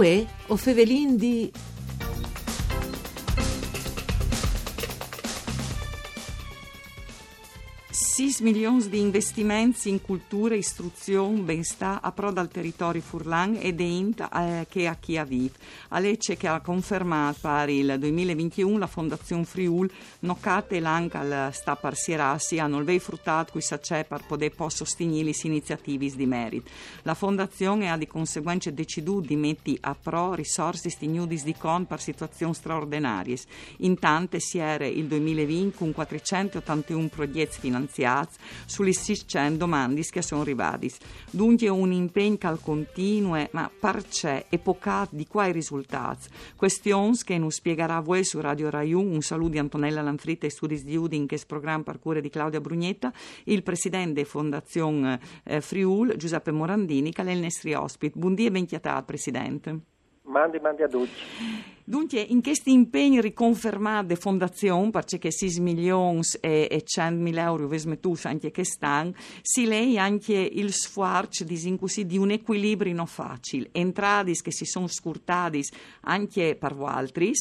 Uè, o fevelin di... 6 milioni di investimenti in cultura, istruzione, benestà a pro dal territorio furlan ed ent eh, che a chi vive. A Lecce che ha confermato per il 2021 la Fondazione Friul noccate l'anche al sta parsierassi hanno il vei fruttato qui c'è per poter sostenere le iniziative di merito. La Fondazione ha di conseguenza deciduto di mettere a pro risorse stignudis di con per situazioni straordinarie. Intanto si era il 2020 con 481 progetti finanziari iniziati sulle 600 domande che sono arrivate. Dunque un impegno continuo, ma parcè epocato di quai risultati. Questioni che non spiegherà a voi su Radio Rai 1. Un saluto di Antonella Lanfritta e Studi di Udin, che è programma per cure di Claudia Brugnetta, il presidente Fondazione eh, Friul, Giuseppe Morandini, che è il nostro ospite. Buondì e ben Presidente. Mandi, mandi a tutti. Dunque, in questi impegni riconfermati fondazione, perché 6 milioni e, e 100 mila euro vesmetus anche che stanno, si lei anche il sforzo di un equilibrio non facile, entrate che si sono scurtati anche per altri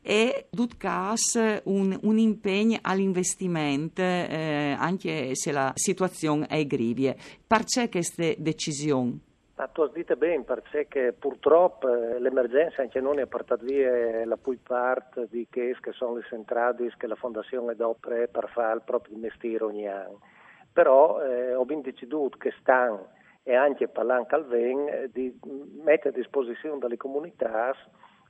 e, caso, un, un impegno all'investimento, eh, anche se la situazione è grivia. Perché queste decisioni? Ma tu hai detto bene, perché purtroppo eh, l'emergenza anche non è portata via la pui parte di che, sono le centrali che la fondazione d'opere per fare il proprio mestiere ogni anno. Però eh, ho ben deciso che stanno e anche parlando al VEN eh, di mettere a disposizione delle comunità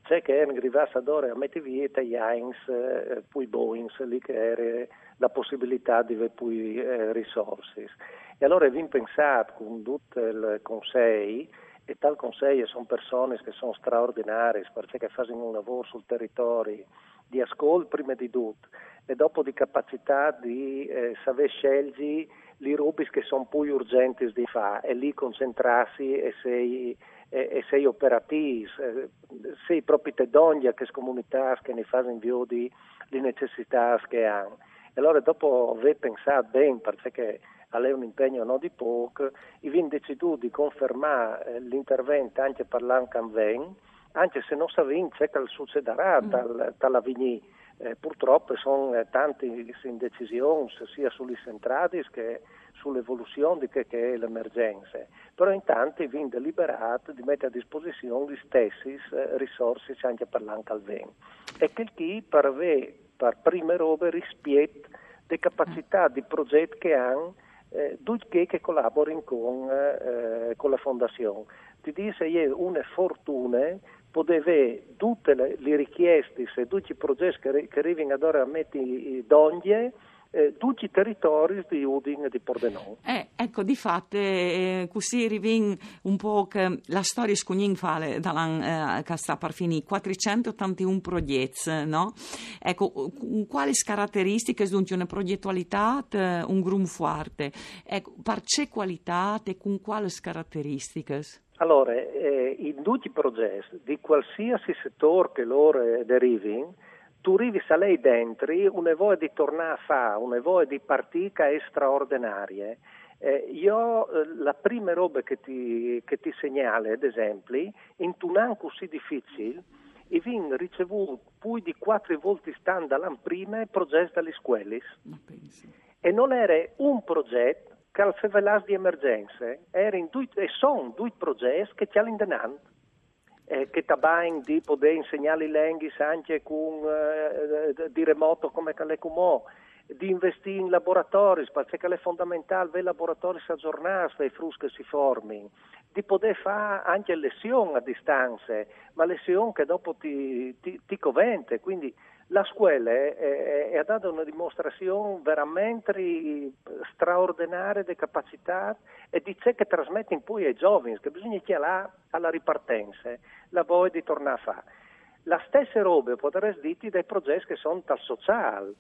c'è che è arrivato a mettere via gli Heinz, eh, poi Boeing, lì che era la possibilità di avere poi eh, risorse. E allora abbiamo pensato con tutto il Consiglio, e tal Consiglio sono persone che sono straordinarie, perché fanno un lavoro sul territorio di ascolto prima di tutto e dopo di capacità di eh, saper scegliere le robe che sono più urgenti di fare e lì concentrarsi e sei, e, e sei operativi, sei proprio te donne che comunità che ne fanno invio di le necessità che hanno. E allora dopo aver pensato bene, perché è un impegno non di poco, abbiamo deciso di confermare eh, l'intervento anche per l'Ancanven, anche se non sappiamo che succederà mm. dal, dall'Avigny. Eh, purtroppo sono eh, tante indecisioni sia sulle centrali che sull'evoluzione che, che è l'emergenza. Però intanto abbiamo deliberato di mettere a disposizione le stesse eh, risorse anche per l'Ancalven. E che chi per avere per prime robe rispetto le capacità di progetto che hanno eh, tutti che collaborano con, eh, con, la fondazione. Ti dice è una fortuna poter avere tutte le, le richieste e tutti i progetti che, che arrivano ad ora a mettere donne eh, tutti i territori di Udin e di Pordenone. Eh, ecco, di fatto, eh, così rivin un po' che la storia scugnin fa dall'an eh, per finire, 481 progetti, no? Ecco, quali caratteristiche sono una progettualità, un grum forte? Ecco, per che qualità e con quali caratteristiche? Allora, eh, in tutti i progetti, di qualsiasi settore che loro derivino, tu arrivi a lei dentro, una voglia di tornare a fare, una voglia di partita straordinarie. Eh, io eh, la prima roba che ti, che ti segnalo, ad esempio, in un così difficile, e vin ricevuto più di quattro volte stand l'anno prima progetti dalle scuole. E non era un progetto che al fevelas di emergenze, erano due, e sono due progetti che ci hanno eh, che tabain di poter insegnare le lingue anche con, eh, di remoto come Calecumò, di investire in laboratori, perché è fondamentale avere laboratori aggiornati e frus che si formino, di poter fare anche lezioni a distanza, ma lezioni che dopo ti, ti, ti covente, quindi la scuola ha dato una dimostrazione veramente straordinaria di capacità e di ciò che trasmette poi ai giovani, che bisogna là alla ripartenza la voglia di tornare a fare. La stessa roba potresti dirti dei progetti che sono tal sociale,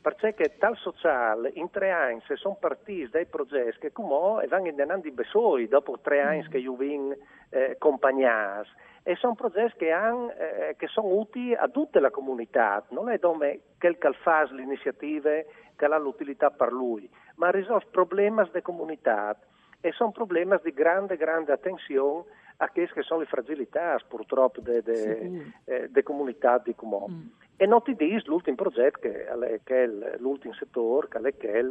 perché tal sociale in tre anni sono partiti dai progetti che come vanno andando in besoi dopo tre anni mm. che io vin eh, compagnas e sono progetti che, han, eh, che, sono utili a tutta la comunità, non è come quel che fa l'iniziativa che ha l'utilità per lui, ma risolve problemi delle comunità e sono problemi di grande, grande attenzione a che sono le fragilità purtroppo delle eh, comunità di Comune. Mm. E non ti dici l'ultimo progetto che, che è l'ultimo settore, che è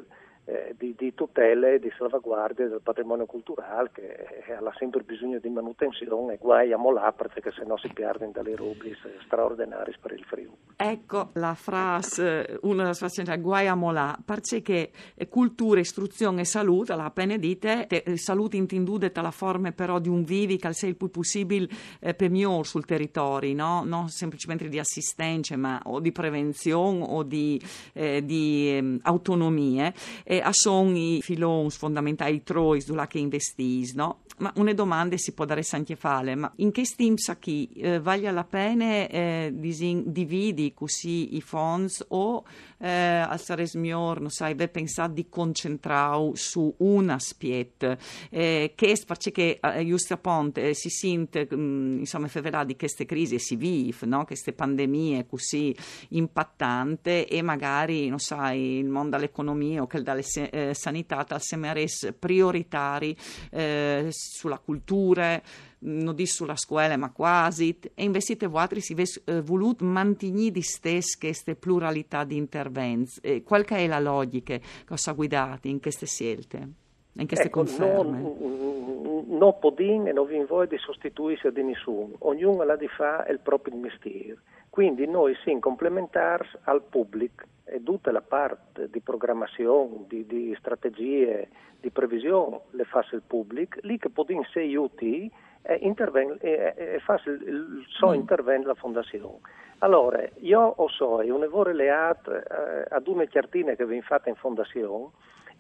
eh, di, di, tutele e di salvaguardia del patrimonio culturale che ha sempre bisogno di manutenzione guai a molà perché se no si perdono dalle robe straordinarie per il Friuli. Ecco la frase, una delle frasi guai a molà, perché cultura, istruzione e salute, la appena dite, salute intenduta la forma però di un vivi che sia il più possibile eh, per miglior sul territorio, no? non semplicemente di assistenza ma o di prevenzione o di, eh, di eh, autonomie e a sono i filoni fondamentali trois sulla che investis, no? Ma una domanda si può dare anche fare, ma in che stims chi eh, vale la pena eh, dividi così i fondi o eh, al sares miglior, non sai, ve pensare di concentrare su un aspetto eh, che perché eh, giusto appunto eh, si sente mm, insomma feverà di queste crisi si vive, no? queste pandemie così impattanti e magari, non sai, il mondo dell'economia o che dalle eh, sanità al semeres prioritari eh, sulla cultura, non dico sulla scuola, ma quasi, e investite voi si ves eh, voluto mantenere di stesse queste pluralità di interventi. Eh, qual è la logica che ho guidato in queste scelte, in queste ecco, conferme? Non, non podin e non vi vuoi di sostituirsi a nessuno, ognuno ha di fare il proprio mestiere. Quindi noi si complementari al pubblico e tutta la parte di programmazione, di, di strategie, di previsione le fa il pubblico, lì che podin sei utili e, interven- e, e fa il, il suo mm. intervento la fondazione. Allora, io ho so, un evore leat eh, ad una certina che vi fatta in fondazione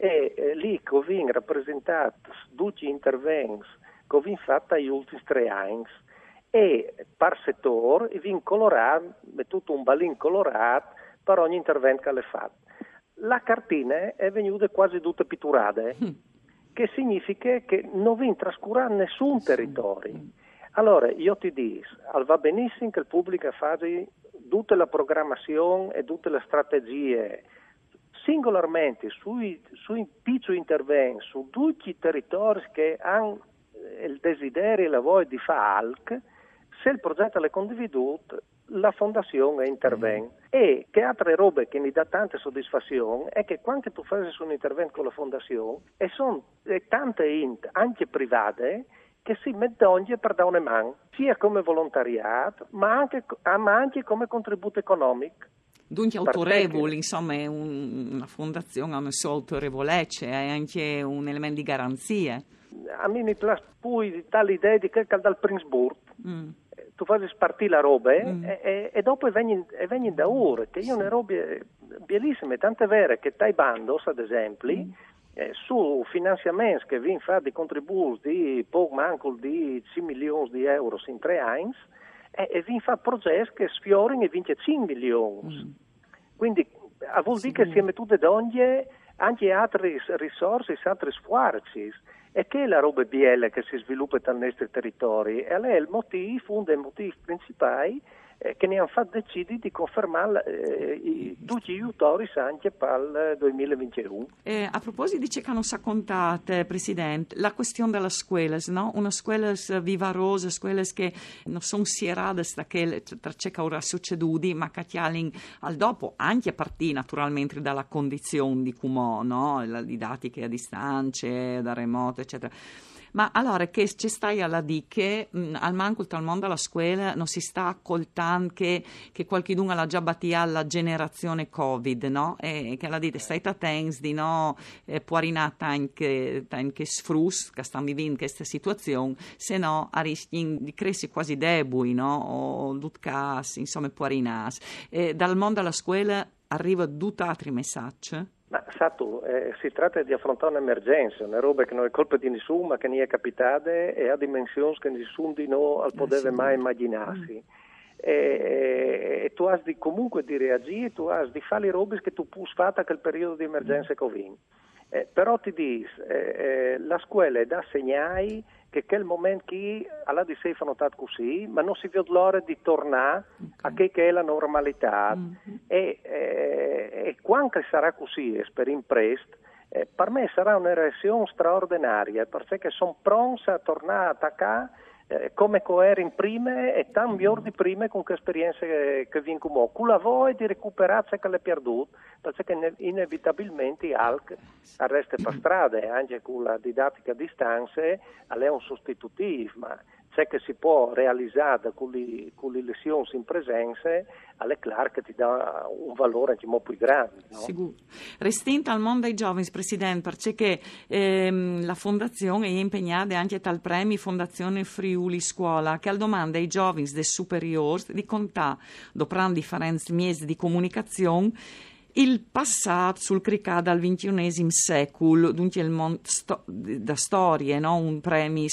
e eh, lì vi rappresentato tutti gli interventi che vi fatta negli ultimi tre anni e per settore vi colorato, tutto un balin colorato per ogni intervento che le fatto. La cartina è venuta quasi tutta pitturata. Mm che significa che non vi trascurare nessun territorio. Allora, io ti dico, va benissimo che il pubblico faccia tutta la programmazione e tutte le strategie singolarmente sui, sui piccoli interventi, su tutti i territori che hanno il desiderio e la voglia di fare ALC, se il progetto è condividuto, la fondazione interviene. Mm. E che altre robe che mi dà tante soddisfazioni è che quando tu fai un intervento con la fondazione, e sono tante int, anche private, che si mettono per dare una mano, sia come volontariato, ma anche, ma anche come contributo economico. Dunque autorevoli, insomma, è un, una fondazione ha una sua autorevolezza, è anche un elemento di garanzia. A me mi piace poi tale idea di che dal Princeburg. Mm tu fai spartire la roba eh, mm. e, e, dopo vengono da ore, che io ne robe bellissime, tante vere che tai bandos, ad esempio, mm. eh, su finanziamenti che vi fa di contributi di poco manco di 5 milioni di euro in tre anni, eh, e vi fa progetti che sfiorano e vince 5 milioni. Mm. Quindi vuol dire che si tutte donne anche altre risorse, altri sforzi e che è la roba biella che si sviluppa nel nostro territorio e lei è il motivo, uno dei motivi principali eh, che ne hanno fatto decidere di confermare eh, tutti gli autori anche per il 2021. Eh, a proposito dice che non sa contate, Presidente, la questione della scuola, no? una scuola vivarosa, scuole che non sono sierate da che tra ciò che ora succeduto, ma che al dopo, anche a partire naturalmente dalla condizione di Cumò, no? la didattica a distanza, da remoto, eccetera ma allora che ci stai alla di che mh, al manco al mondo alla scuola non si sta accoltando che, che qualcuno l'ha già battia alla generazione Covid, no? E che la dite stai attenti di no eh, può rinata anche, anche sfrus che stanno vivendo questa situazione, se no a rischio di crescere quasi deboli, no? O l'utcas, insomma, può rinare. Eh, dal mondo alla scuola arriva due altri messaggi ma Sato, eh, si tratta di affrontare un'emergenza, una roba che non è colpa di nessuno, ma che non è capitata e ha dimensioni che nessuno di noi poteva eh, mai immaginarsi. Mm. E, e, tu hai di, comunque di reagire, tu hai di fare le robe che tu puoi fare quel periodo di emergenza mm. Covid. Eh, però ti dico, eh, eh, la scuola è da segnare che quel momento che alla di sé fa notato così, ma non si vede l'ora di tornare okay. a che, che, è la normalità. Mm-hmm. E, eh, e, quando sarà così, e speriamo presto, eh, per me sarà una reazione straordinaria perché sono pronta a tornare a attaccare eh, come coer in prime e tan miglior di prime con che esperienze che, che vincono. Con la voglia di recuperare che le perdute, perché inevitabilmente ALC resta per strada e anche con la didattica a distanza è un sostitutivo, ma c'è che si può realizzare con le, con le lezioni in presenza, alle che ti dà un valore anche molto più grande. No? Sicuro. Restinta al mondo dei giovani, Presidente, perché ehm, la Fondazione è impegnata anche tal premi Fondazione Friuli Scuola, che al domanda ai giovani dei superiori di contare, dopo differenze mesi di comunicazione, il passato sul cricà dal XXI secolo, dunque il mondo sto, da storie, no? un premio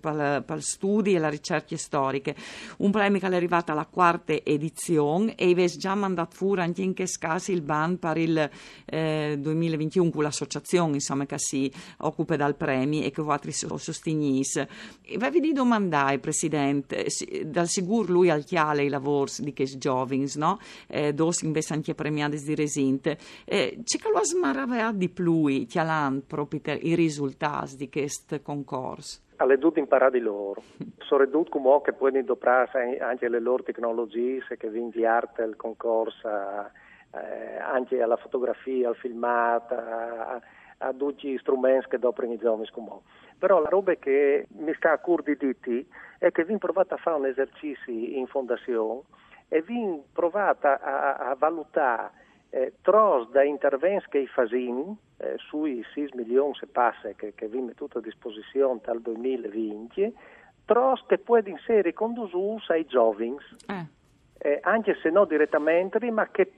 per gli studi e le ricerche storiche, un premio che è arrivato alla quarta edizione e aveva già mandato fuori anche in che scasi il ban per il eh, 2021 con l'associazione insomma, che si occupa dal premio e che vuole sostenere. E vi di domandare, Presidente, dal sicuro lui al chiale i lavori di che giovani, no? Eh, dos invece anche premiati di resina sinte. Eh, che lo smaravea di più chialan proprio i risultati di questo concorso? Alle due imparare loro. Sono ridotto come che poi doprare anche le loro tecnologie che vi inviate il concorso eh, anche alla fotografia, al filmato, a tutti gli strumenti che dopo i giovani come però la roba che mi sta a cuore di diti è che vi provate a fare un esercizio in fondazione e vi provate a, a valutare eh, tros da interventi che i fasini eh, sui 6 milioni se passa che, che vi mettuto a disposizione dal 2020 tros che può essere condusus ai giovani eh. eh. anche se non direttamente ma che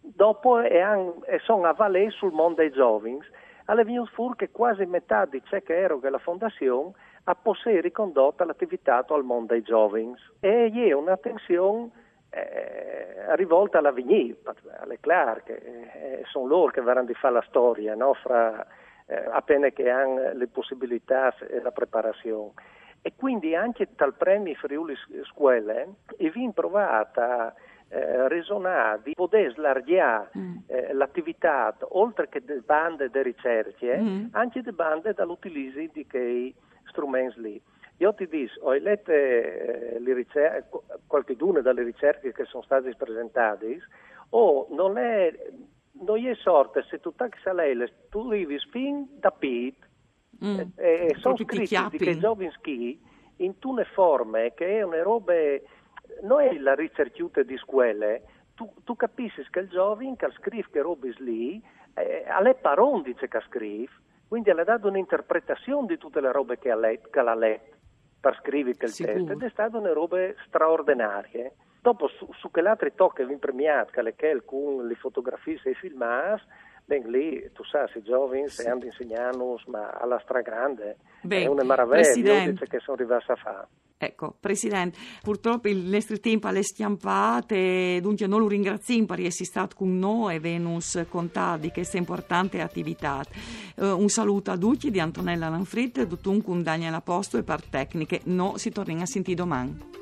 dopo è, è sono a valere sul mondo dei giovani alle venuto fuori che quasi metà di ciò che eroga la fondazione ha possei ricondotta l'attività al mondo dei giovani e è un'attenzione eh, rivolta alla Vigny, alle Clar, che eh, sono loro che verranno di fare la storia, no? Fra, eh, appena che hanno le possibilità e la preparazione. E quindi anche dal premio Friuli Scuole e vi provata eh, resonare di poter slargiare mm. eh, l'attività oltre che delle bande di ricerche, mm. anche delle bande dall'utilizzo di quei strumenti lì. Io ti dico, ho letto eh, ricer- qualche d'una delle ricerche che sono state presentate, o non è, non è sorte se tu tacchi a lei, tu vivi fin da pit, mm. e, e sono scritti che giovani ski in tune forme che è una roba, non è la ricerchiuta di scuole, tu, tu capisci che il giovane che scrive che robe lì, eh, alle parole dice che scrive, quindi ha dato un'interpretazione di tutte le robe che ha letto, che l'ha letto per scrivere il testo ed è stato una roba straordinaria. Dopo su, su che altri tocchi vi premiati, che con le fotografie e i filmati, Ben lì, tu sai, i giovani sì. hanno insegnato, ma alla stragrande, Beh, è una meraviglia che sono arrivati a fare. Ecco, Presidente, purtroppo il nostro tempo è stiampate, dunque non lo ringraziamo per essere stato con noi e Venus contare di questa importante attività. Uh, un saluto a tutti di Antonella Lanfrit, dunque un Daniel Aposto e per tecniche. No, si torna a sentire domani.